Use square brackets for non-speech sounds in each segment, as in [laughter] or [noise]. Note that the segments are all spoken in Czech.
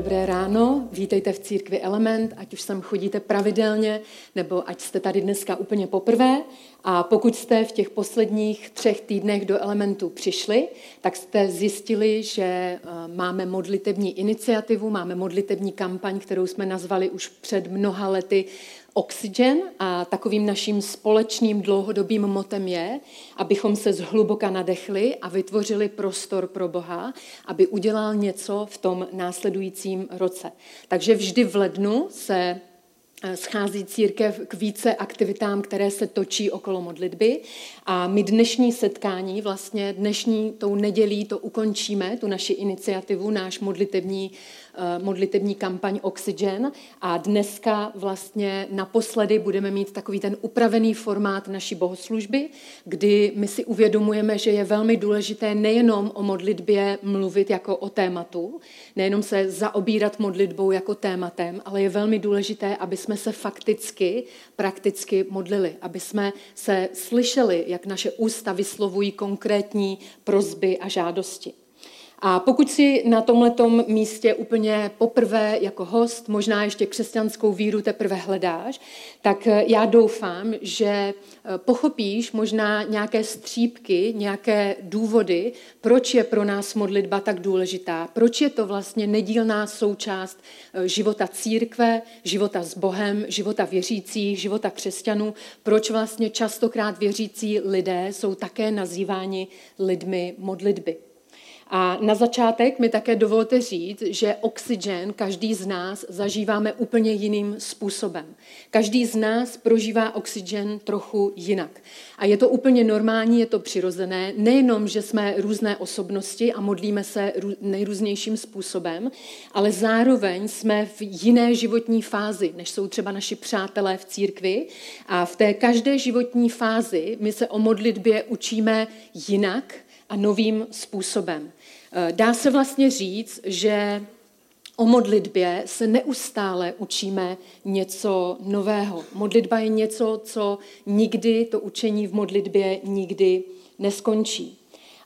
dobré ráno, vítejte v církvi Element, ať už sem chodíte pravidelně, nebo ať jste tady dneska úplně poprvé. A pokud jste v těch posledních třech týdnech do Elementu přišli, tak jste zjistili, že eh, máme modlitební iniciativu, máme modlitební kampaň, kterou jsme nazvali už před mnoha lety Oxygen a takovým naším společným dlouhodobým motem je, abychom se zhluboka nadechli a vytvořili prostor pro Boha, aby udělal něco v tom následujícím roce. Takže vždy v lednu se Eh, schází církev k více aktivitám, které se točí okolo modlitby. A my dnešní setkání, vlastně dnešní tou nedělí to ukončíme, tu naši iniciativu, náš modlitební, eh, modlitební kampaň Oxygen. A dneska vlastně naposledy budeme mít takový ten upravený formát naší bohoslužby, kdy my si uvědomujeme, že je velmi důležité nejenom o modlitbě mluvit jako o tématu, nejenom se zaobírat modlitbou jako tématem, ale je velmi důležité, aby jsme se fakticky, prakticky modlili, aby jsme se slyšeli, jak naše ústa vyslovují konkrétní prozby a žádosti. A pokud si na tomhletom místě úplně poprvé jako host, možná ještě křesťanskou víru teprve hledáš, tak eh, já doufám, že eh, pochopíš možná nějaké střípky, nějaké důvody, proč je pro nás modlitba tak důležitá, proč je to vlastně nedílná součást eh, života církve, života s Bohem, života věřících, života křesťanů, proč vlastně častokrát věřící lidé jsou také nazýváni lidmi modlitby. A na začátek mi také dovolte říct, že oxygen každý z nás zažíváme úplně jiným způsobem. Každý z nás prožívá oxygen trochu jinak. A je to úplně normální, je to přirozené. Nejenom, že jsme různé osobnosti a modlíme se nejrůznějším způsobem, ale zároveň jsme v jiné životní fázi, než jsou třeba naši přátelé v církvi. A v té každé životní fázi my se o modlitbě učíme jinak, a novým způsobem. Eh, dá se vlastně říct, že o modlitbě se neustále učíme něco nového. Modlitba je něco, co nikdy, to učení v modlitbě nikdy neskončí.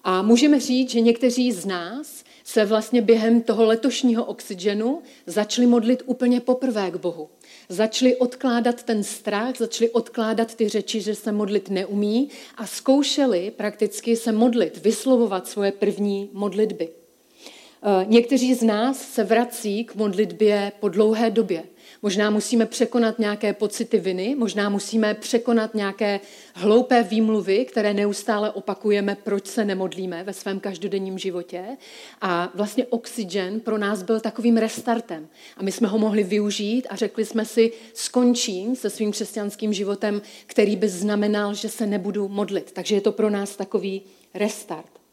A můžeme říct, že někteří z nás se vlastně během toho letošního oxygenu začali modlit úplně poprvé k Bohu. Začali odkládat ten strach, začali odkládat ty řeči, že se modlit neumí a zkoušeli prakticky se modlit, vyslovovat svoje první modlitby. Eh, někteří z nás se vrací k modlitbě po dlouhé době. Možná musíme překonat nějaké pocity viny, možná musíme překonat nějaké hloupé výmluvy, které neustále opakujeme, proč se nemodlíme ve svém každodenním životě. A vlastně Oxygen pro nás byl takovým restartem. A my jsme ho mohli využít a řekli jsme si, skončím se svým křesťanským životem, který by znamenal, že se nebudu modlit. Takže je to pro nás takový restart.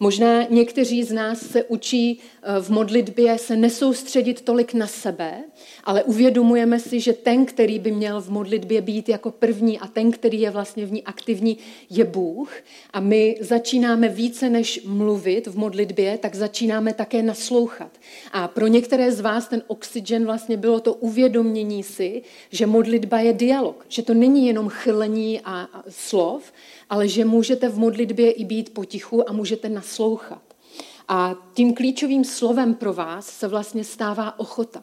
Možná někteří z nás se učí eh, v modlitbě se nesoustředit tolik na sebe, ale uvědomujeme si, že ten, který by měl v modlitbě být jako první a ten, který je vlastně v ní aktivní, je Bůh. A my začínáme více než mluvit v modlitbě, tak začínáme také naslouchat. A pro některé z vás ten oxygen vlastně bylo to uvědomění si, že modlitba je dialog, že to není jenom chrlení a slov, ale že můžete v modlitbě i být potichu a můžete naslouchat. A tím klíčovým slovem pro vás se vlastně stává ochota.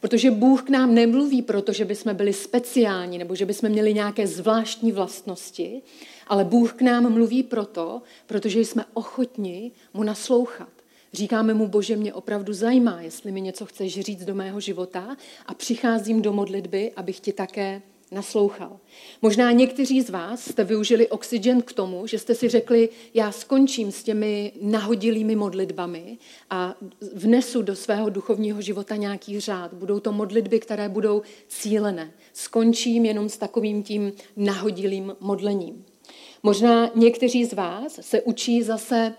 Protože Bůh k nám nemluví proto, že bychom byli speciální nebo že bychom měli nějaké zvláštní vlastnosti, ale Bůh k nám mluví proto, protože jsme ochotni mu naslouchat. Říkáme mu, Bože, mě opravdu zajímá, jestli mi něco chceš říct do mého života a přicházím do modlitby, abych ti také naslouchal. Možná někteří z vás jste využili oxygen k tomu, že jste si řekli, já skončím s těmi nahodilými modlitbami a vnesu do svého duchovního života nějaký řád. Budou to modlitby, které budou cílené. Skončím jenom s takovým tím nahodilým modlením. Možná někteří z vás se učí zase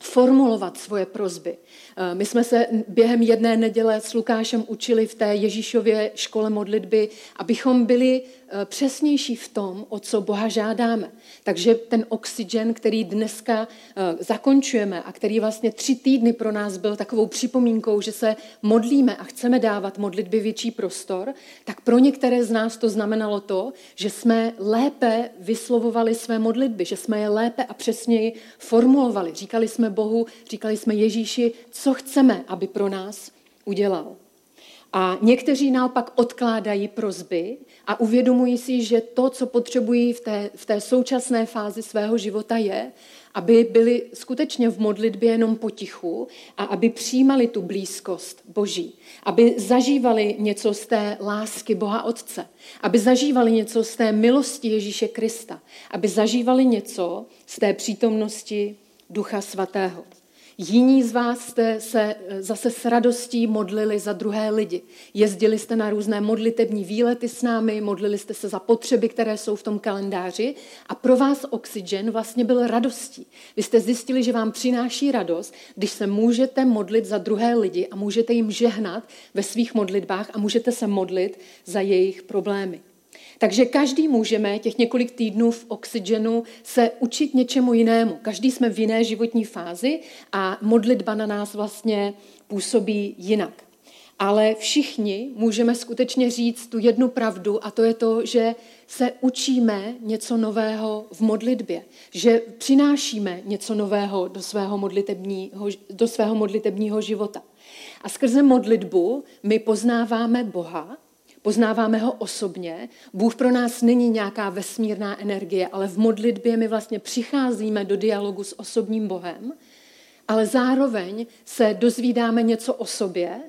formulovat svoje prozby. Eh, my jsme se během jedné neděle s Lukášem učili v té Ježíšově škole modlitby, abychom byli přesnější v tom, o co Boha žádáme. Takže ten oxygen, který dneska eh, zakončujeme a který vlastně tři týdny pro nás byl takovou připomínkou, že se modlíme a chceme dávat modlitby větší prostor, tak pro některé z nás to znamenalo to, že jsme lépe vyslovovali své modlitby, že jsme je lépe a přesněji formulovali. Říkali jsme Bohu, říkali jsme Ježíši, co chceme, aby pro nás udělal. A někteří naopak odkládají prozby a uvědomují si, že to, co potřebují v té, v té současné fázi svého života, je, aby byli skutečně v modlitbě jenom potichu a aby přijímali tu blízkost Boží, aby zažívali něco z té lásky Boha Otce, aby zažívali něco z té milosti Ježíše Krista, aby zažívali něco z té přítomnosti Ducha Svatého. Jiní z vás jste se eh, zase s radostí modlili za druhé lidi. Jezdili jste na různé modlitební výlety s námi, modlili jste se za potřeby, které jsou v tom kalendáři a pro vás Oxygen vlastně byl radostí. Vy jste zjistili, že vám přináší radost, když se můžete modlit za druhé lidi a můžete jim žehnat ve svých modlitbách a můžete se modlit za jejich problémy. Takže každý můžeme těch několik týdnů v oxygenu se učit něčemu jinému. Každý jsme v jiné životní fázi a modlitba na nás vlastně působí jinak. Ale všichni můžeme skutečně říct tu jednu pravdu a to je to, že se učíme něco nového v modlitbě, že přinášíme něco nového do svého modlitebního, do svého modlitebního života. A skrze modlitbu my poznáváme Boha, poznáváme ho osobně. Bůh pro nás není nějaká vesmírná energie, ale v modlitbě my vlastně přicházíme do dialogu s osobním Bohem, ale zároveň se dozvídáme něco o sobě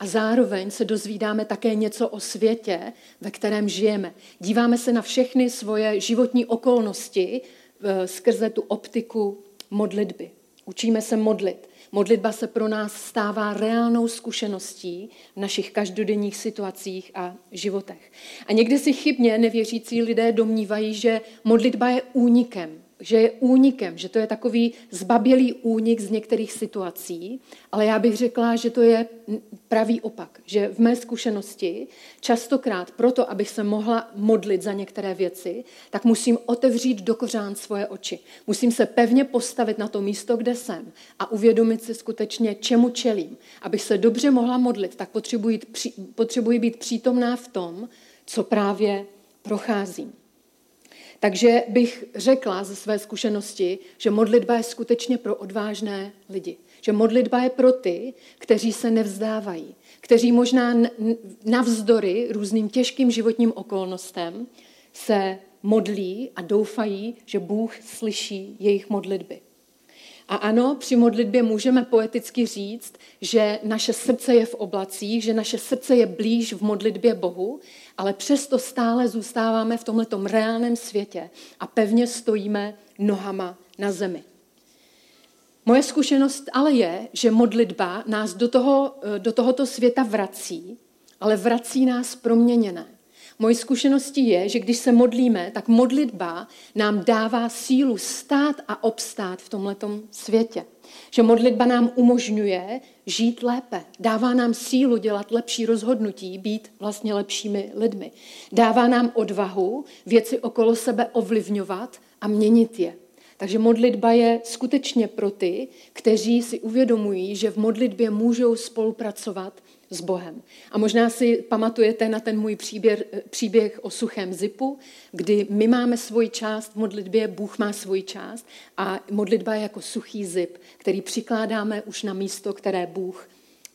a zároveň se dozvídáme také něco o světě, ve kterém žijeme. Díváme se na všechny svoje životní okolnosti eh, skrze tu optiku modlitby. Učíme se modlit. Modlitba se pro nás stává reálnou zkušeností v našich každodenních situacích a životech. A někdy si chybně nevěřící lidé domnívají, že modlitba je únikem že je únikem, že to je takový zbabělý únik z některých situací, ale já bych řekla, že to je pravý opak. Že v mé zkušenosti častokrát proto, abych se mohla modlit za některé věci, tak musím otevřít do kořán svoje oči. Musím se pevně postavit na to místo, kde jsem a uvědomit si skutečně, čemu čelím. Abych se dobře mohla modlit, tak potřebuji, potřebuji být přítomná v tom, co právě procházím. Takže bych řekla ze své zkušenosti, že modlitba je skutečně pro odvážné lidi. Že modlitba je pro ty, kteří se nevzdávají, kteří možná navzdory různým těžkým životním okolnostem se modlí a doufají, že Bůh slyší jejich modlitby. A ano, při modlitbě můžeme poeticky říct, že naše srdce je v oblacích, že naše srdce je blíž v modlitbě Bohu, ale přesto stále zůstáváme v tomto reálném světě a pevně stojíme nohama na zemi. Moje zkušenost ale je, že modlitba nás do, toho, do tohoto světa vrací, ale vrací nás proměněné. Moje zkušenosti je, že když se modlíme, tak modlitba nám dává sílu stát a obstát v tomto světě. Že modlitba nám umožňuje žít lépe, dává nám sílu dělat lepší rozhodnutí, být vlastně lepšími lidmi. Dává nám odvahu věci okolo sebe ovlivňovat a měnit je. Takže modlitba je skutečně pro ty, kteří si uvědomují, že v modlitbě můžou spolupracovat s Bohem. A možná si pamatujete na ten můj příběh, příběh o suchém zipu, kdy my máme svoji část v modlitbě, Bůh má svoji část a modlitba je jako suchý zip, který přikládáme už na místo, které Bůh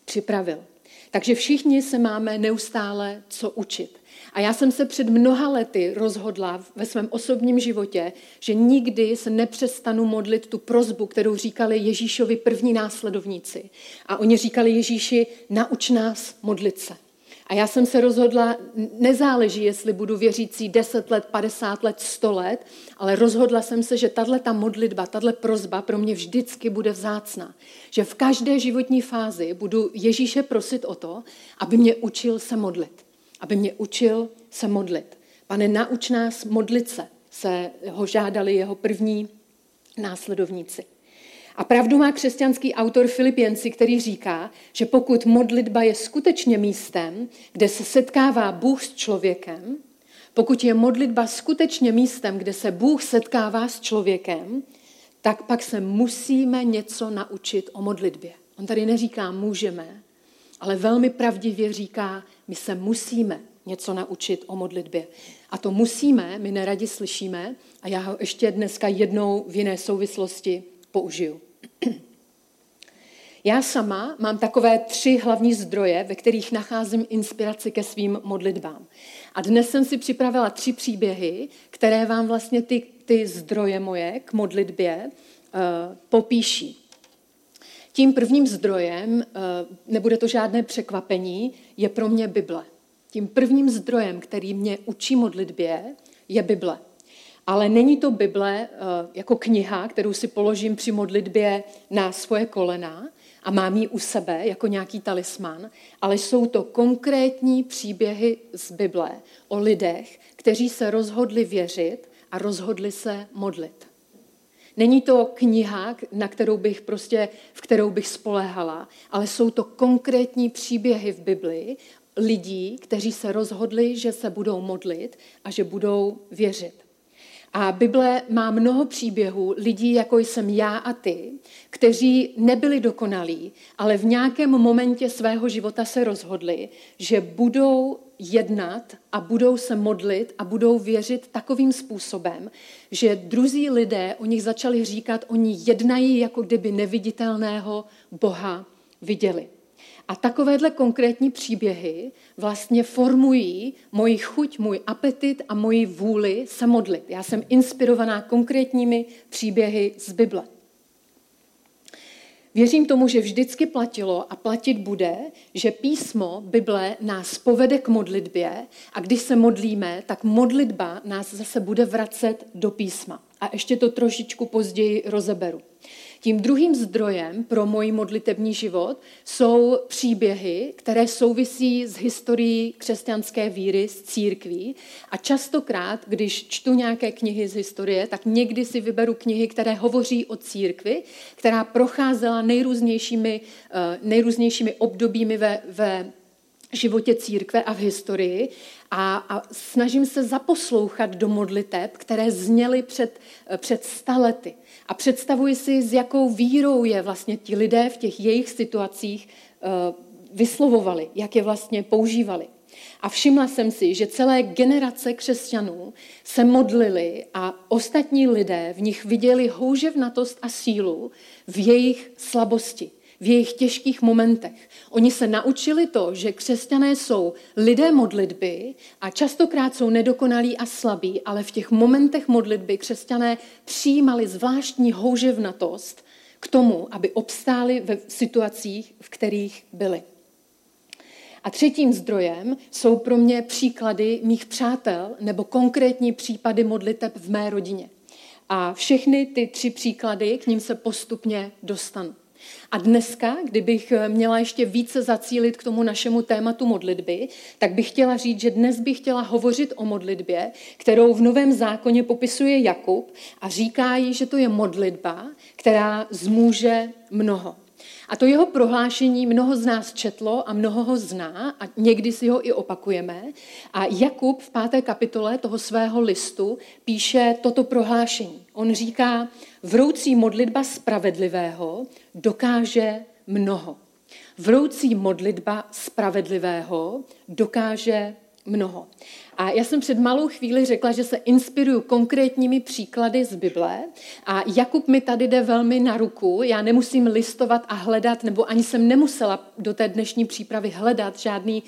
připravil. Takže všichni se máme neustále co učit. A já jsem se před mnoha lety rozhodla ve svém osobním životě, že nikdy se nepřestanu modlit tu prozbu, kterou říkali Ježíšovi první následovníci. A oni říkali Ježíši, nauč nás modlit se. A já jsem se rozhodla, nezáleží, jestli budu věřící 10 let, 50 let, 100 let, ale rozhodla jsem se, že tahle ta modlitba, tahle prozba pro mě vždycky bude vzácná. Že v každé životní fázi budu Ježíše prosit o to, aby mě učil se modlit aby mě učil se modlit. Pane, nauč nás modlit se, se ho žádali jeho první následovníci. A pravdu má křesťanský autor Filipienci, který říká, že pokud modlitba je skutečně místem, kde se setkává Bůh s člověkem, pokud je modlitba skutečně místem, kde se Bůh setkává s člověkem, tak pak se musíme něco naučit o modlitbě. On tady neříká můžeme, ale velmi pravdivě říká, my se musíme něco naučit o modlitbě. A to musíme, my neradi slyšíme, a já ho ještě dneska jednou v jiné souvislosti použiju. [clears throat] Já sama mám takové tři hlavní zdroje, ve kterých nacházím inspiraci ke svým modlitbám. A dnes jsem si připravila tři příběhy, které vám vlastně ty, ty zdroje moje k modlitbě uh, popíší. Tím prvním zdrojem, uh, nebude to žádné překvapení, je pro mě Bible. Tím prvním zdrojem, který mě učí modlitbě, je Bible. Ale není to Bible uh, jako kniha, kterou si položím při modlitbě na svoje kolena, a mám ji u sebe jako nějaký talisman, ale jsou to konkrétní příběhy z Bible o lidech, kteří se rozhodli věřit a rozhodli se modlit. Není to kniha, na kterou bych prostě, v kterou bych spoléhala, ale jsou to konkrétní příběhy v Bibli lidí, kteří se rozhodli, že se budou modlit a že budou věřit. A Bible má mnoho příběhů lidí, jako jsem já a ty, kteří nebyli dokonalí, ale v nějakém momentě svého života se rozhodli, že budou jednat a budou se modlit a budou věřit takovým způsobem, že druzí lidé o nich začali říkat, oni jednají, jako kdyby neviditelného Boha viděli. A takovéhle konkrétní příběhy vlastně formují moji chuť, můj apetit a moji vůli se modlit. Já jsem inspirovaná konkrétními příběhy z Bible. Věřím tomu, že vždycky platilo a platit bude, že písmo Bible nás povede k modlitbě a když se modlíme, tak modlitba nás zase bude vracet do písma. A ještě to trošičku později rozeberu. Tím druhým zdrojem pro můj modlitební život jsou příběhy, které souvisí s historií křesťanské víry, s církví. A častokrát, když čtu nějaké knihy z historie, tak někdy si vyberu knihy, které hovoří o církvi, která procházela nejrůznějšími, eh, nejrůznějšími obdobími ve, ve životě církve a v historii a, a snažím se zaposlouchat do modliteb, které zněly před, před stalety. A představuji si, s jakou vírou je vlastně ti lidé v těch jejich situacích eh, vyslovovali, jak je vlastně používali. A všimla jsem si, že celé generace křesťanů se modlili a ostatní lidé v nich viděli houževnatost a sílu v jejich slabosti v jejich těžkých momentech. Oni se naučili to, že křesťané jsou lidé modlitby a častokrát jsou nedokonalí a slabí, ale v těch momentech modlitby křesťané přijímali zvláštní houževnatost k tomu, aby obstáli ve situacích, v kterých byli. A třetím zdrojem jsou pro mě příklady mých přátel nebo konkrétní případy modliteb v mé rodině. A všechny ty tři příklady k ním se postupně dostanu. A dneska, kdybych měla ještě více zacílit k tomu našemu tématu modlitby, tak bych chtěla říct, že dnes bych chtěla hovořit o modlitbě, kterou v Novém zákoně popisuje Jakub a říká jí, že to je modlitba, která zmůže mnoho. A to jeho prohlášení mnoho z nás četlo a mnoho ho zná a někdy si ho i opakujeme. A Jakub v páté kapitole toho svého listu píše toto prohlášení. On říká, vroucí modlitba spravedlivého dokáže mnoho. Vroucí modlitba spravedlivého dokáže mnoho. A já jsem před malou chvíli řekla, že se inspiruju konkrétními příklady z Bible a Jakub mi tady jde velmi na ruku. Já nemusím listovat a hledat, nebo ani jsem nemusela do té dnešní přípravy hledat žádný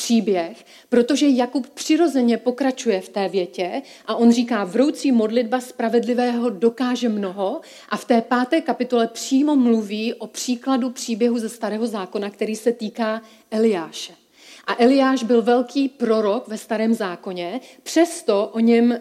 příběh, protože Jakub přirozeně pokračuje v té větě a on říká, vroucí modlitba spravedlivého dokáže mnoho a v té páté kapitole přímo mluví o příkladu příběhu ze starého zákona, který se týká Eliáše. A Eliáš byl velký prorok ve starém zákoně, přesto o něm eh,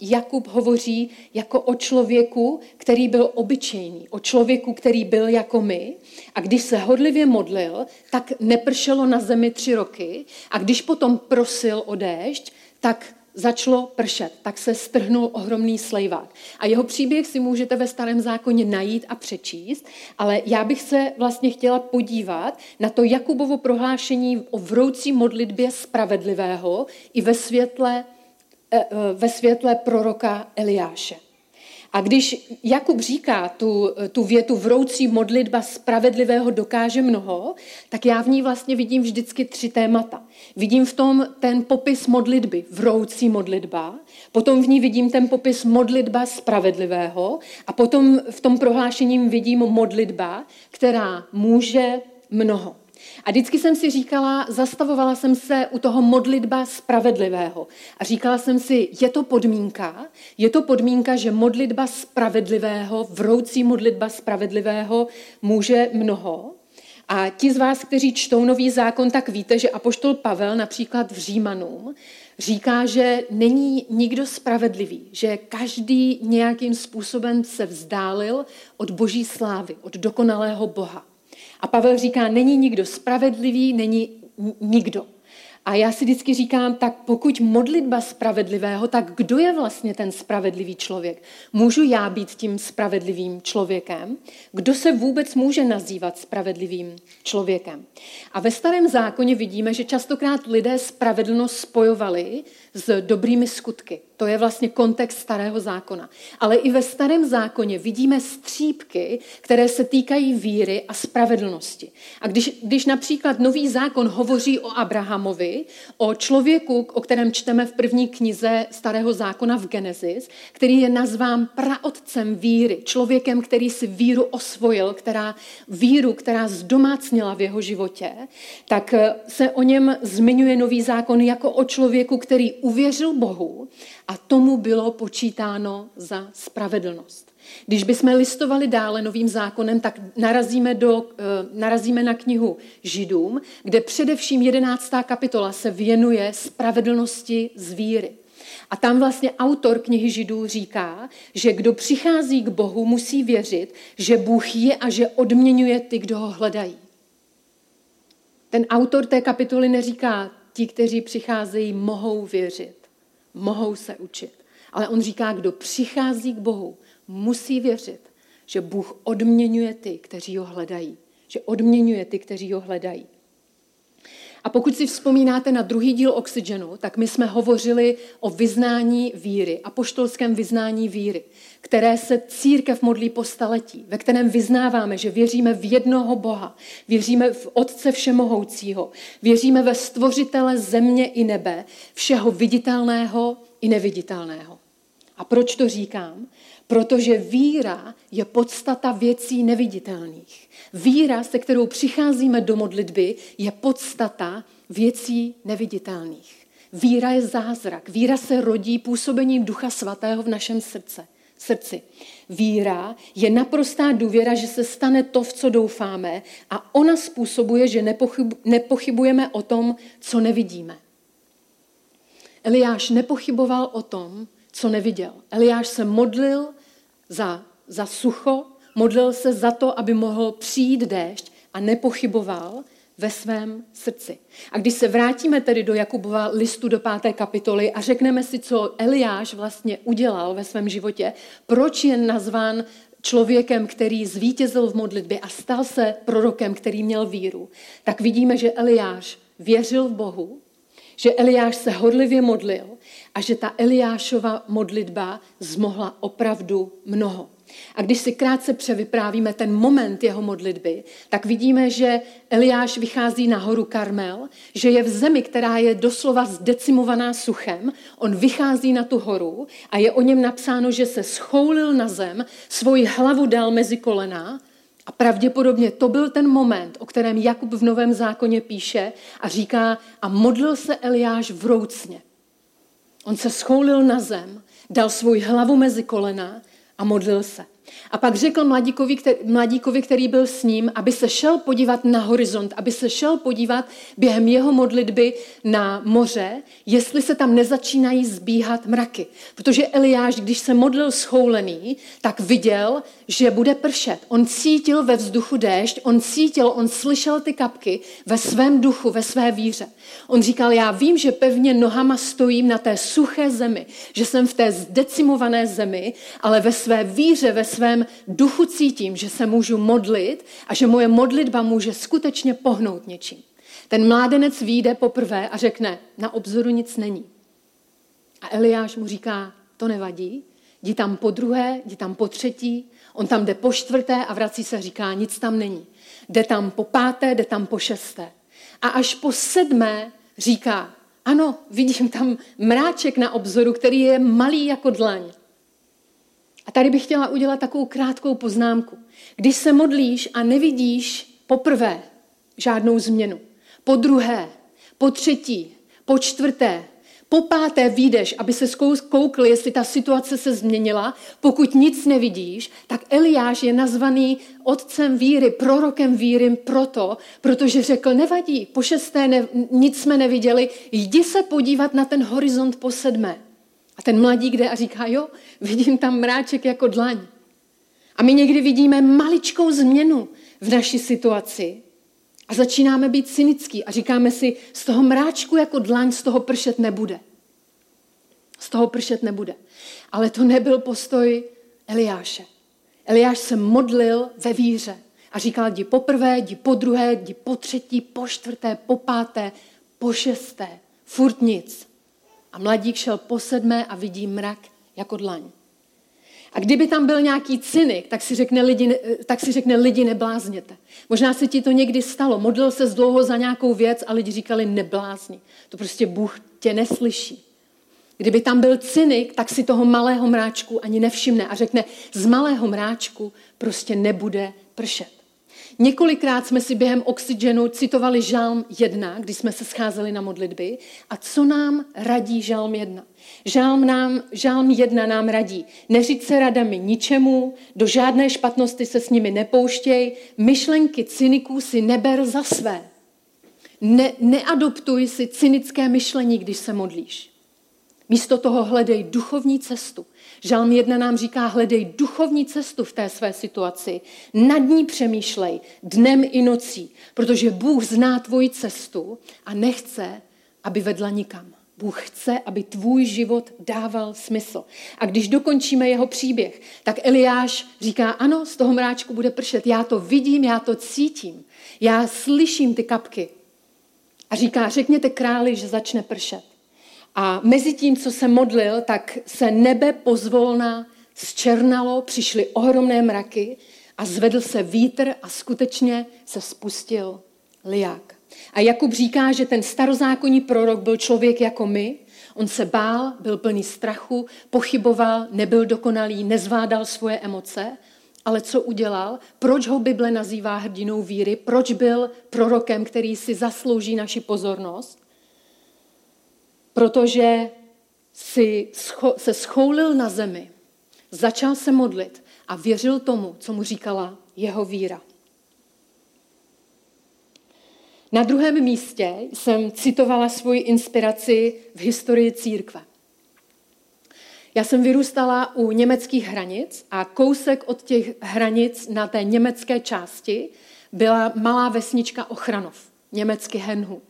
Jakub hovoří jako o člověku, který byl obyčejný, o člověku, který byl jako my. A když se hodlivě modlil, tak nepršelo na zemi tři roky. A když potom prosil o déšť, tak začalo pršet, tak se strhnul ohromný slejvák. A jeho příběh si můžete ve starém zákoně najít a přečíst, ale já bych se vlastně chtěla podívat na to Jakubovo prohlášení o vroucí modlitbě spravedlivého i ve světle, eh, eh, ve světle proroka Eliáše. A když Jakub říká tu, tu větu vroucí modlitba spravedlivého dokáže mnoho, tak já v ní vlastně vidím vždycky tři témata. Vidím v tom ten popis modlitby, vroucí modlitba, potom v ní vidím ten popis modlitba spravedlivého a potom v tom prohlášením vidím modlitba, která může mnoho. A vždycky jsem si říkala, zastavovala jsem se u toho modlitba spravedlivého. A říkala jsem si, je to podmínka, je to podmínka, že modlitba spravedlivého, vroucí modlitba spravedlivého může mnoho. A ti z vás, kteří čtou nový zákon, tak víte, že apoštol Pavel například v Římanům říká, že není nikdo spravedlivý, že každý nějakým způsobem se vzdálil od boží slávy, od dokonalého Boha. A Pavel říká, není nikdo spravedlivý, není nikdo. A já si vždycky říkám, tak pokud modlitba spravedlivého, tak kdo je vlastně ten spravedlivý člověk? Můžu já být tím spravedlivým člověkem? Kdo se vůbec může nazývat spravedlivým člověkem? A ve starém zákoně vidíme, že častokrát lidé spravedlnost spojovali s dobrými skutky. To je vlastně kontext starého zákona. Ale i ve starém zákoně vidíme střípky, které se týkají víry a spravedlnosti. A když, když například nový zákon hovoří o Abrahamovi, o člověku, o kterém čteme v první knize starého zákona v Genesis, který je nazván praotcem víry, člověkem, který si víru osvojil, která víru, která zdomácnila v jeho životě, tak se o něm zmiňuje nový zákon jako o člověku, který uvěřil Bohu a tomu bylo počítáno za spravedlnost. Když bychom listovali dále novým zákonem, tak narazíme, do, eh, narazíme na knihu Židům, kde především jedenáctá kapitola se věnuje spravedlnosti z víry. A tam vlastně autor knihy Židů říká, že kdo přichází k Bohu, musí věřit, že Bůh je a že odměňuje ty, kdo ho hledají. Ten autor té kapitoly neříká, ti, kteří přicházejí, mohou věřit mohou se učit. Ale on říká, kdo přichází k Bohu, musí věřit, že Bůh odměňuje ty, kteří ho hledají. Že odměňuje ty, kteří ho hledají. A pokud si vzpomínáte na druhý díl Oxygenu, tak my jsme hovořili o vyznání víry, apoštolském vyznání víry, které se církev modlí po staletí, ve kterém vyznáváme, že věříme v jednoho Boha, věříme v Otce Všemohoucího, věříme ve stvořitele země i nebe, všeho viditelného i neviditelného. A proč to říkám? Protože víra je podstata věcí neviditelných. Víra, se kterou přicházíme do modlitby, je podstata věcí neviditelných. Víra je zázrak. Víra se rodí působením Ducha Svatého v našem srdce, srdci. Víra je naprostá důvěra, že se stane to, v co doufáme a ona způsobuje, že nepochybujeme o tom, co nevidíme. Eliáš nepochyboval o tom, co neviděl. Eliáš se modlil za, za sucho, modlil se za to, aby mohl přijít déšť a nepochyboval ve svém srdci. A když se vrátíme tedy do Jakubova listu do páté kapitoly a řekneme si, co Eliáš vlastně udělal ve svém životě, proč je nazván člověkem, který zvítězil v modlitbě a stal se prorokem, který měl víru, tak vidíme, že Eliáš věřil v Bohu, že Eliáš se hodlivě modlil a že ta Eliášova modlitba zmohla opravdu mnoho. A když si krátce převyprávíme ten moment jeho modlitby, tak vidíme, že Eliáš vychází na horu Karmel, že je v zemi, která je doslova zdecimovaná suchem. On vychází na tu horu a je o něm napsáno, že se schoulil na zem, svoji hlavu dal mezi kolena a pravděpodobně to byl ten moment, o kterém Jakub v Novém zákoně píše a říká, a modlil se Eliáš vroucně. On se schoulil na zem, dal svou hlavu mezi kolena a modlil se. A pak řekl mladíkovi, který, mladíkovi, který byl s ním, aby se šel podívat na horizont, aby se šel podívat během jeho modlitby na moře, jestli se tam nezačínají zbíhat mraky. Protože Eliáš, když se modlil schoulený, tak viděl, že bude pršet. On cítil ve vzduchu déšť, on cítil, on slyšel ty kapky ve svém duchu, ve své víře. On říkal, já vím, že pevně nohama stojím na té suché zemi, že jsem v té zdecimované zemi, ale ve své víře, ve svém duchu cítím, že se můžu modlit a že moje modlitba může skutečně pohnout něčím. Ten mládenec vyjde poprvé a řekne, na obzoru nic není. A Eliáš mu říká, to nevadí, jdi tam po druhé, jdi tam po třetí, on tam jde po čtvrté a vrací se a říká, nic tam není. Jde tam po páté, jde tam po šesté. A až po sedmé říká, ano, vidím tam mráček na obzoru, který je malý jako dlaň. A tady bych chtěla udělat takovou krátkou poznámku. Když se modlíš a nevidíš poprvé žádnou změnu, po druhé, po třetí, po čtvrté, po páté výjdeš, aby se koukl, jestli ta situace se změnila. Pokud nic nevidíš, tak Eliáš je nazvaný otcem víry, prorokem víry proto, protože řekl, nevadí, po šesté ne, nic jsme neviděli, jdi se podívat na ten horizont po sedmé. A ten mladík jde a říká, jo, vidím tam mráček jako dlaň. A my někdy vidíme maličkou změnu v naší situaci a začínáme být cynický a říkáme si, z toho mráčku jako dlaň z toho pršet nebude. Z toho pršet nebude. Ale to nebyl postoj Eliáše. Eliáš se modlil ve víře a říkal, jdi poprvé, jdi po druhé, jdi po třetí, po čtvrté, po páté, po šesté. Furt nic. A mladík šel po sedmé a vidí mrak jako dlaň. A kdyby tam byl nějaký cynik, tak si řekne lidi, tak si řekne, lidi neblázněte. Možná se ti to někdy stalo. Modlil se dlouho za nějakou věc a lidi říkali, neblázni. To prostě Bůh tě neslyší. Kdyby tam byl cynik, tak si toho malého mráčku ani nevšimne a řekne, z malého mráčku prostě nebude pršet. Několikrát jsme si během oxygenu citovali žálm 1, když jsme se scházeli na modlitby. A co nám radí žálm 1? Žálm, nám, žálm 1 nám radí, neříct se radami ničemu, do žádné špatnosti se s nimi nepouštěj, myšlenky cyniků si neber za své. Ne, neadoptuj si cynické myšlení, když se modlíš. Místo toho hledej duchovní cestu. Žalm 1 nám říká, hledej duchovní cestu v té své situaci. Nad ní přemýšlej dnem i nocí, protože Bůh zná tvoji cestu a nechce, aby vedla nikam. Bůh chce, aby tvůj život dával smysl. A když dokončíme jeho příběh, tak Eliáš říká, ano, z toho mráčku bude pršet. Já to vidím, já to cítím. Já slyším ty kapky. A říká, řekněte králi, že začne pršet. A mezi tím, co se modlil, tak se nebe pozvolna zčernalo, přišly ohromné mraky a zvedl se vítr a skutečně se spustil liák. A Jakub říká, že ten starozákonní prorok byl člověk jako my, On se bál, byl plný strachu, pochyboval, nebyl dokonalý, nezvládal svoje emoce, ale co udělal? Proč ho Bible nazývá hrdinou víry? Proč byl prorokem, který si zaslouží naši pozornost? Protože si scho- se schoulil na zemi, začal se modlit a věřil tomu, co mu říkala jeho víra. Na druhém místě jsem citovala svoji inspiraci v historii církve. Já jsem vyrůstala u německých hranic a kousek od těch hranic na té německé části byla malá vesnička Ochranov, německy Henhut.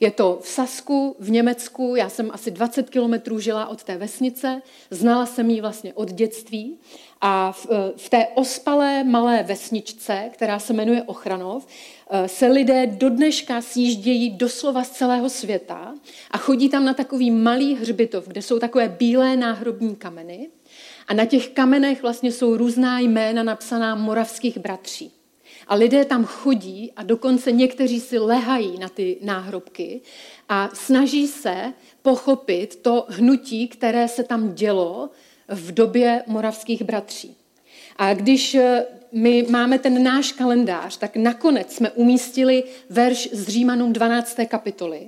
Je to v Sasku, v Německu, já jsem asi 20 kilometrů žila od té vesnice, znala jsem ji vlastně od dětství. A v, v té ospalé malé vesničce, která se jmenuje Ochranov, eh, se lidé do dneška sjíždějí doslova z celého světa a chodí tam na takový malý hřbitov, kde jsou takové bílé náhrobní kameny. A na těch kamenech vlastně jsou různá jména napsaná moravských bratří. A lidé tam chodí a dokonce někteří si lehají na ty náhrobky a snaží se pochopit to hnutí, které se tam dělo v době moravských bratří. A když eh, my máme ten náš kalendář, tak nakonec jsme umístili verš z Římanům 12. kapitoly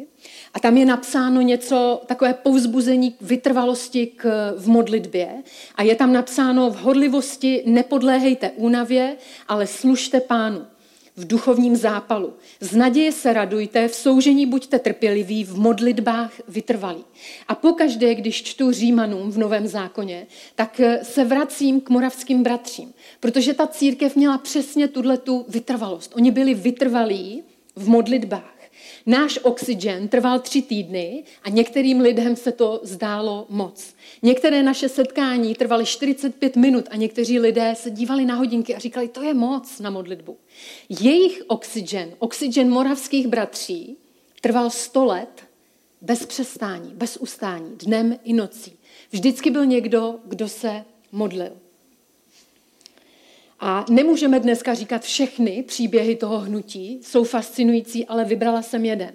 a tam je napsáno něco, takové povzbuzení k vytrvalosti k, v modlitbě a je tam napsáno v horlivosti nepodléhejte únavě, ale služte pánu v duchovním zápalu. Z naděje se radujte, v soužení buďte trpěliví, v modlitbách vytrvalí. A pokaždé, když čtu Římanům v Novém zákoně, tak eh, se vracím k moravským bratřím, protože ta církev měla přesně tuhle tu vytrvalost. Oni byli vytrvalí v modlitbách. Náš oxygen trval tři týdny a některým lidem se to zdálo moc. Některé naše setkání trvaly 45 minut a někteří lidé se dívali na hodinky a říkali, to je moc na modlitbu. Jejich oxygen, oxygen moravských bratří, trval 100 let bez přestání, bez ustání, dnem i nocí. Vždycky byl někdo, kdo se modlil. A nemůžeme dneska říkat všechny příběhy toho hnutí, jsou fascinující, ale vybrala jsem jeden.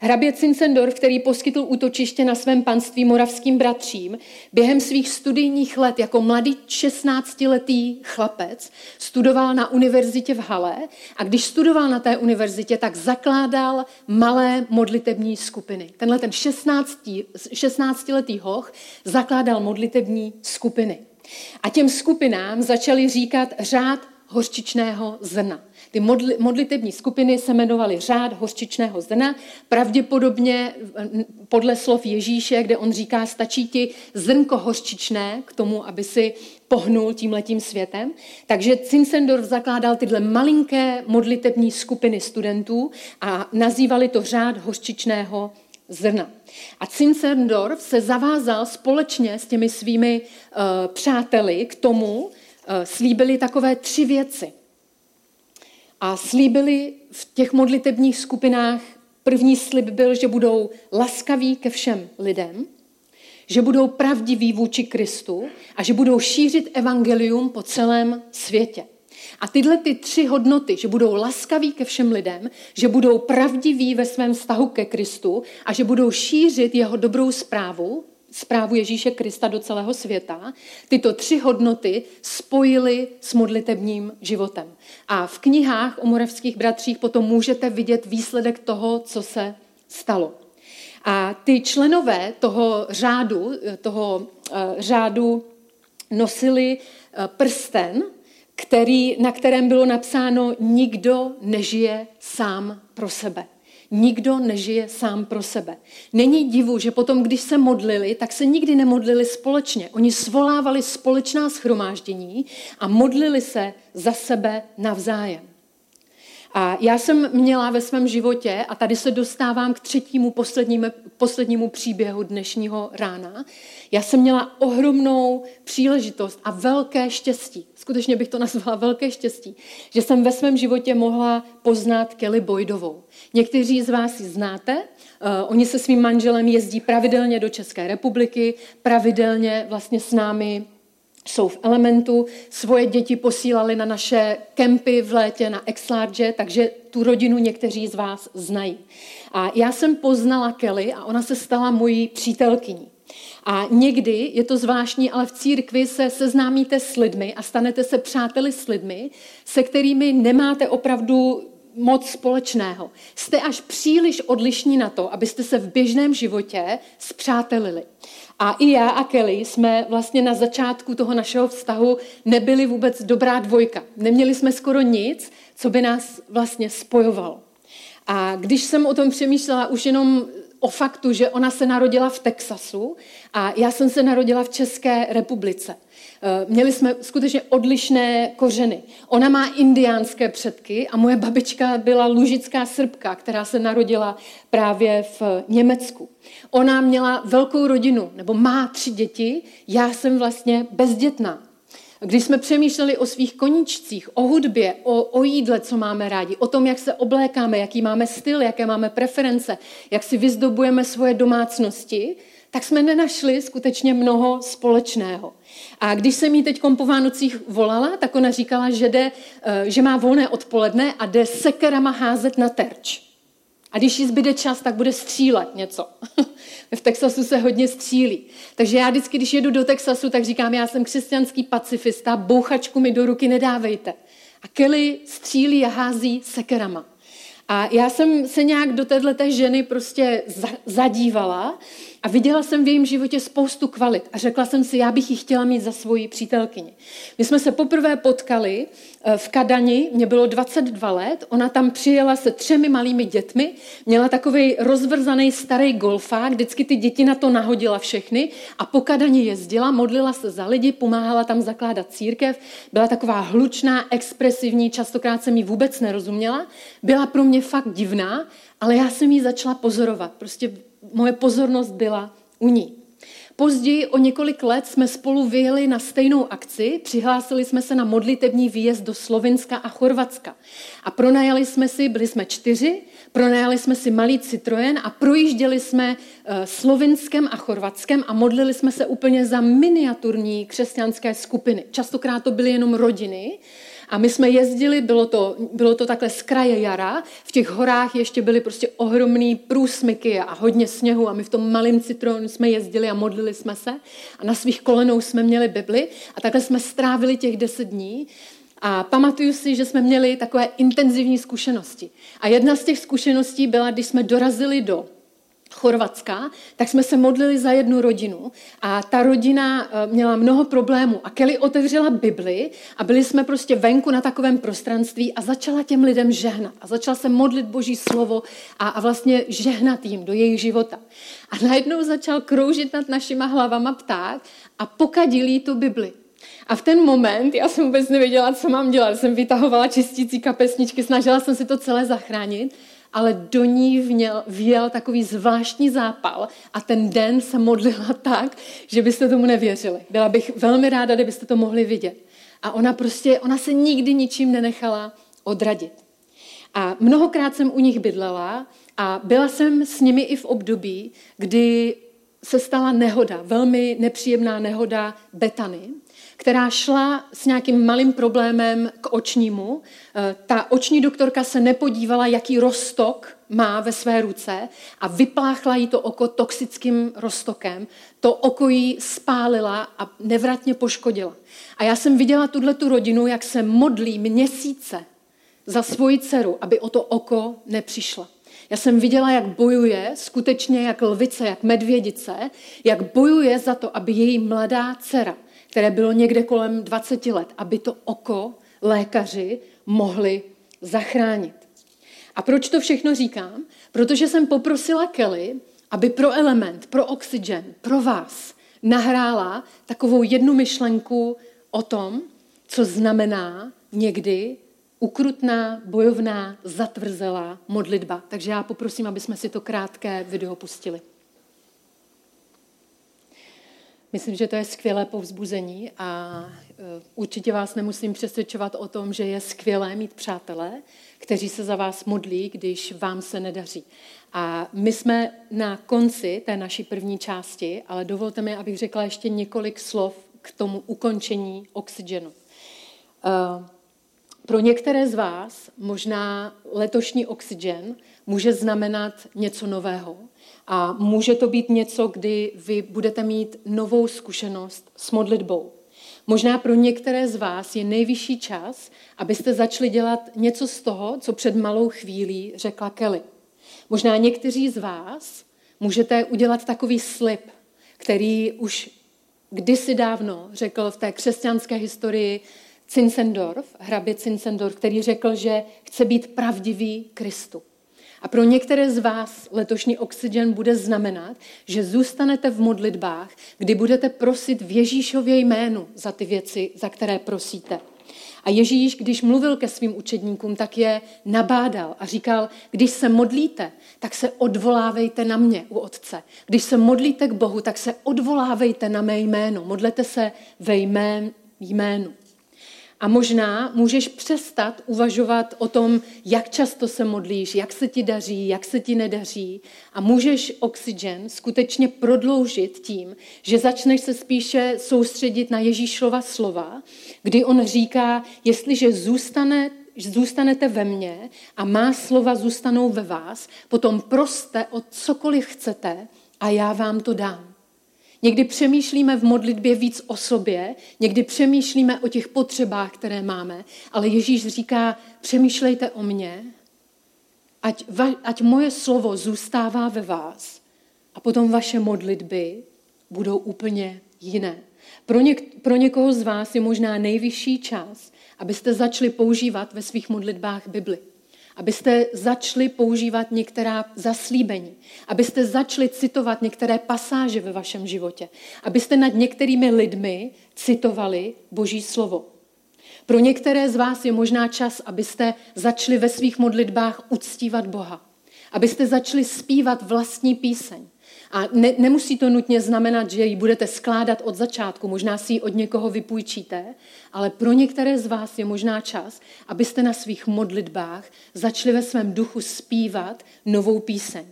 Hrabě Cincendorf, který poskytl útočiště na svém panství moravským bratřím, během svých studijních let jako mladý 16-letý chlapec studoval na univerzitě v Hale a když studoval na té univerzitě, tak zakládal malé modlitební skupiny. Tenhle ten 16, 16-letý hoch zakládal modlitební skupiny. A těm skupinám začali říkat řád hořčičného zrna. Ty modli, modlitební skupiny se jmenovaly řád hořčičného zrna, pravděpodobně podle slov Ježíše, kde on říká, stačí ti zrnko hořčičné k tomu, aby si pohnul tím letím světem. Takže Zinzendorf zakládal tyhle malinké modlitební skupiny studentů a nazývali to řád hořčičného zrna. A Zinzendorf se zavázal společně s těmi svými uh, přáteli k tomu, uh, slíbili takové tři věci. A slíbili v těch modlitebních skupinách, první slib byl, že budou laskaví ke všem lidem, že budou pravdiví vůči Kristu a že budou šířit evangelium po celém světě. A tyhle ty tři hodnoty, že budou laskaví ke všem lidem, že budou pravdiví ve svém vztahu ke Kristu a že budou šířit jeho dobrou zprávu, zprávu Ježíše Krista do celého světa, tyto tři hodnoty spojily s modlitebním životem. A v knihách o moravských bratřích potom můžete vidět výsledek toho, co se stalo. A ty členové toho řádu, toho uh, řádu nosili uh, prsten, který, na kterém bylo napsáno, nikdo nežije sám pro sebe. Nikdo nežije sám pro sebe. Není divu, že potom, když se modlili, tak se nikdy nemodlili společně. Oni svolávali společná schromáždění a modlili se za sebe navzájem. A já jsem měla ve svém životě, a tady se dostávám k třetímu poslednímu, poslednímu příběhu dnešního rána, já jsem měla ohromnou příležitost a velké štěstí, skutečně bych to nazvala velké štěstí, že jsem ve svém životě mohla poznat Kelly Boydovou. Někteří z vás ji znáte, uh, oni se svým manželem jezdí pravidelně do České republiky, pravidelně vlastně s námi jsou v elementu, svoje děti posílali na naše kempy v létě na Exlarge, takže tu rodinu někteří z vás znají. A já jsem poznala Kelly a ona se stala mojí přítelkyní. A někdy je to zvláštní, ale v církvi se seznámíte s lidmi a stanete se přáteli s lidmi, se kterými nemáte opravdu moc společného. Jste až příliš odlišní na to, abyste se v běžném životě zpřátelili. A i já a Kelly jsme vlastně na začátku toho našeho vztahu nebyli vůbec dobrá dvojka. Neměli jsme skoro nic, co by nás vlastně spojovalo. A když jsem o tom přemýšlela už jenom o faktu, že ona se narodila v Texasu a já jsem se narodila v České republice. Eh, měli jsme skutečně odlišné kořeny. Ona má indiánské předky a moje babička byla lužická srbka, která se narodila právě v Německu. Ona měla velkou rodinu, nebo má tři děti, já jsem vlastně bezdětná. Když jsme přemýšleli o svých koníčcích, o hudbě, o, o jídle, co máme rádi, o tom, jak se oblékáme, jaký máme styl, jaké máme preference, jak si vyzdobujeme svoje domácnosti, tak jsme nenašli skutečně mnoho společného. A když jsem jí teď po Vánocích volala, tak ona říkala, že, jde, eh, že má volné odpoledne a jde sekerama házet na terč. A když jí zbyde čas, tak bude střílet něco. [laughs] v Texasu se hodně střílí. Takže já vždycky, když jedu do Texasu, tak říkám, já jsem křesťanský pacifista, bouchačku mi do ruky nedávejte. A Kelly střílí a hází sekerama. A já jsem se nějak do této ženy prostě zadívala a viděla jsem v jejím životě spoustu kvalit a řekla jsem si, já bych ji chtěla mít za svoji přítelkyni. My jsme se poprvé potkali v Kadani, mě bylo 22 let, ona tam přijela se třemi malými dětmi, měla takový rozvrzaný starý golfák, vždycky ty děti na to nahodila všechny a po Kadani jezdila, modlila se za lidi, pomáhala tam zakládat církev, byla taková hlučná, expresivní, častokrát jsem jí vůbec nerozuměla, byla pro mě fakt divná, ale já jsem ji začala pozorovat. Prostě moje pozornost byla u ní. Později o několik let jsme spolu vyjeli na stejnou akci, přihlásili jsme se na modlitební výjezd do Slovenska a Chorvatska. A pronajali jsme si, byli jsme čtyři, pronajali jsme si malý Citroen a projížděli jsme eh, Slovinskem a Chorvatskem a modlili jsme se úplně za miniaturní křesťanské skupiny. Častokrát to byly jenom rodiny, a my jsme jezdili, bylo to, bylo to takhle z kraje jara, v těch horách ještě byly prostě ohromný průsmyky a hodně sněhu a my v tom malém citronu jsme jezdili a modlili jsme se a na svých kolenou jsme měli Bibli a takhle jsme strávili těch deset dní. A pamatuju si, že jsme měli takové intenzivní zkušenosti. A jedna z těch zkušeností byla, když jsme dorazili do Chorvatska, tak jsme se modlili za jednu rodinu a ta rodina eh, měla mnoho problémů a Kelly otevřela Bibli a byli jsme prostě venku na takovém prostranství a začala těm lidem žehnat a začala se modlit Boží slovo a, a vlastně žehnat jim do jejich života. A najednou začal kroužit nad našima hlavama pták a pokadil jí tu Bibli. A v ten moment já jsem vůbec nevěděla, co mám dělat. Jsem vytahovala čistící kapesničky, snažila jsem si to celé zachránit ale do ní vněl, vjel takový zvláštní zápal a ten den se modlila tak, že byste tomu nevěřili. Byla bych velmi ráda, kdybyste to mohli vidět. A ona prostě, ona se nikdy ničím nenechala odradit. A mnohokrát jsem u nich bydlela a byla jsem s nimi i v období, kdy se stala nehoda, velmi nepříjemná nehoda Betany která šla s nějakým malým problémem k očnímu. Eh, ta oční doktorka se nepodívala, jaký roztok má ve své ruce a vypláchla jí to oko toxickým roztokem. To oko jí spálila a nevratně poškodila. A já jsem viděla tuhle tu rodinu, jak se modlí měsíce za svoji dceru, aby o to oko nepřišla. Já jsem viděla, jak bojuje, skutečně jak lvice, jak medvědice, jak bojuje za to, aby její mladá dcera které bylo někde kolem 20 let, aby to oko lékaři mohli zachránit. A proč to všechno říkám? Protože jsem poprosila Kelly, aby pro element, pro oxygen, pro vás nahrála takovou jednu myšlenku o tom, co znamená někdy ukrutná, bojovná, zatvrzelá modlitba. Takže já poprosím, aby jsme si to krátké video pustili. Myslím, že to je skvělé povzbuzení a e, určitě vás nemusím přesvědčovat o tom, že je skvělé mít přátelé, kteří se za vás modlí, když vám se nedaří. A my jsme na konci té naší první části, ale dovolte mi, abych řekla ještě několik slov k tomu ukončení oxygenu. E, pro některé z vás možná letošní oxygen může znamenat něco nového, a může to být něco, kdy vy budete mít novou zkušenost s modlitbou. Možná pro některé z vás je nejvyšší čas, abyste začali dělat něco z toho, co před malou chvílí řekla Kelly. Možná někteří z vás můžete udělat takový slib, který už kdysi dávno řekl v té křesťanské historii Zinzendorf, hrabě Zinzendorf, který řekl, že chce být pravdivý Kristu. A pro některé z vás letošní oxygen bude znamenat, že zůstanete v modlitbách, kdy budete prosit v Ježíšově jménu za ty věci, za které prosíte. A Ježíš, když mluvil ke svým učedníkům, tak je nabádal a říkal, když se modlíte, tak se odvolávejte na mě u Otce. Když se modlíte k Bohu, tak se odvolávejte na mé jméno. Modlete se ve jmén, jménu. A možná můžeš přestat uvažovat o tom, jak často se modlíš, jak se ti daří, jak se ti nedaří. A můžeš oxygen skutečně prodloužit tím, že začneš se spíše soustředit na Ježíšova slova, kdy on říká, jestliže zůstane, zůstanete ve mně a má slova zůstanou ve vás, potom proste o cokoliv chcete a já vám to dám. Někdy přemýšlíme v modlitbě víc o sobě, někdy přemýšlíme o těch potřebách, které máme, ale Ježíš říká, přemýšlejte o mně, ať, va, ať moje slovo zůstává ve vás a potom vaše modlitby budou úplně jiné. Pro, něk, pro někoho z vás je možná nejvyšší čas, abyste začali používat ve svých modlitbách Bibli abyste začali používat některá zaslíbení, abyste začali citovat některé pasáže ve vašem životě, abyste nad některými lidmi citovali Boží slovo. Pro některé z vás je možná čas, abyste začali ve svých modlitbách uctívat Boha, abyste začali zpívat vlastní píseň, a ne, nemusí to nutně znamenat, že ji budete skládat od začátku, možná si ji od někoho vypůjčíte, ale pro některé z vás je možná čas, abyste na svých modlitbách začali ve svém duchu zpívat novou píseň.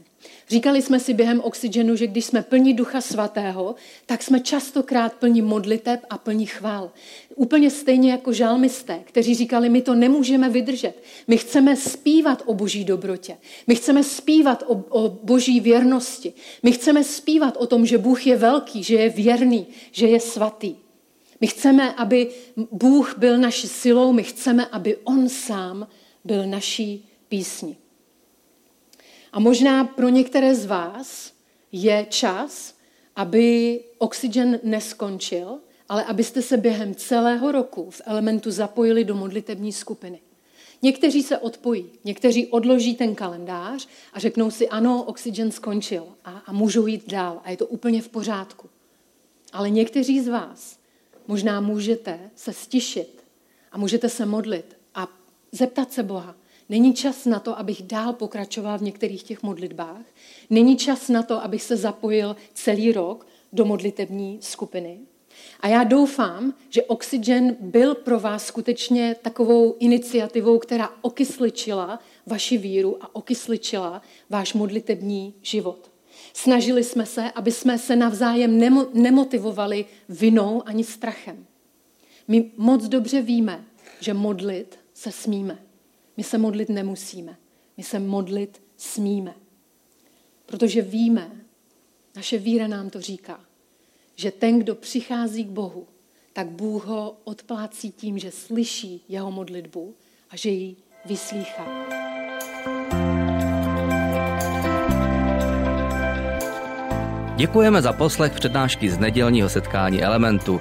Říkali jsme si během oxygenu, že když jsme plní Ducha Svatého, tak jsme častokrát plní modliteb a plní chvál. Úplně stejně jako žalmisté, kteří říkali, my to nemůžeme vydržet. My chceme zpívat o boží dobrotě. My chceme zpívat o, o boží věrnosti. My chceme zpívat o tom, že Bůh je velký, že je věrný, že je svatý. My chceme, aby Bůh byl naší silou, my chceme, aby On sám byl naší písní. A možná pro některé z vás je čas, aby oxygen neskončil, ale abyste se během celého roku v elementu zapojili do modlitební skupiny. Někteří se odpojí, někteří odloží ten kalendář a řeknou si, ano, oxygen skončil a, a můžou jít dál a je to úplně v pořádku. Ale někteří z vás možná můžete se stišit a můžete se modlit a zeptat se Boha, Není čas na to, abych dál pokračoval v některých těch modlitbách. Není čas na to, abych se zapojil celý rok do modlitební skupiny. A já doufám, že Oxygen byl pro vás skutečně takovou iniciativou, která okysličila vaši víru a okysličila váš modlitební život. Snažili jsme se, aby jsme se navzájem nemotivovali vinou ani strachem. My moc dobře víme, že modlit se smíme. My se modlit nemusíme. My se modlit smíme. Protože víme, naše víra nám to říká, že ten, kdo přichází k Bohu, tak Bůh ho odplácí tím, že slyší jeho modlitbu a že ji vyslýchá. Děkujeme za poslech přednášky z nedělního setkání Elementu.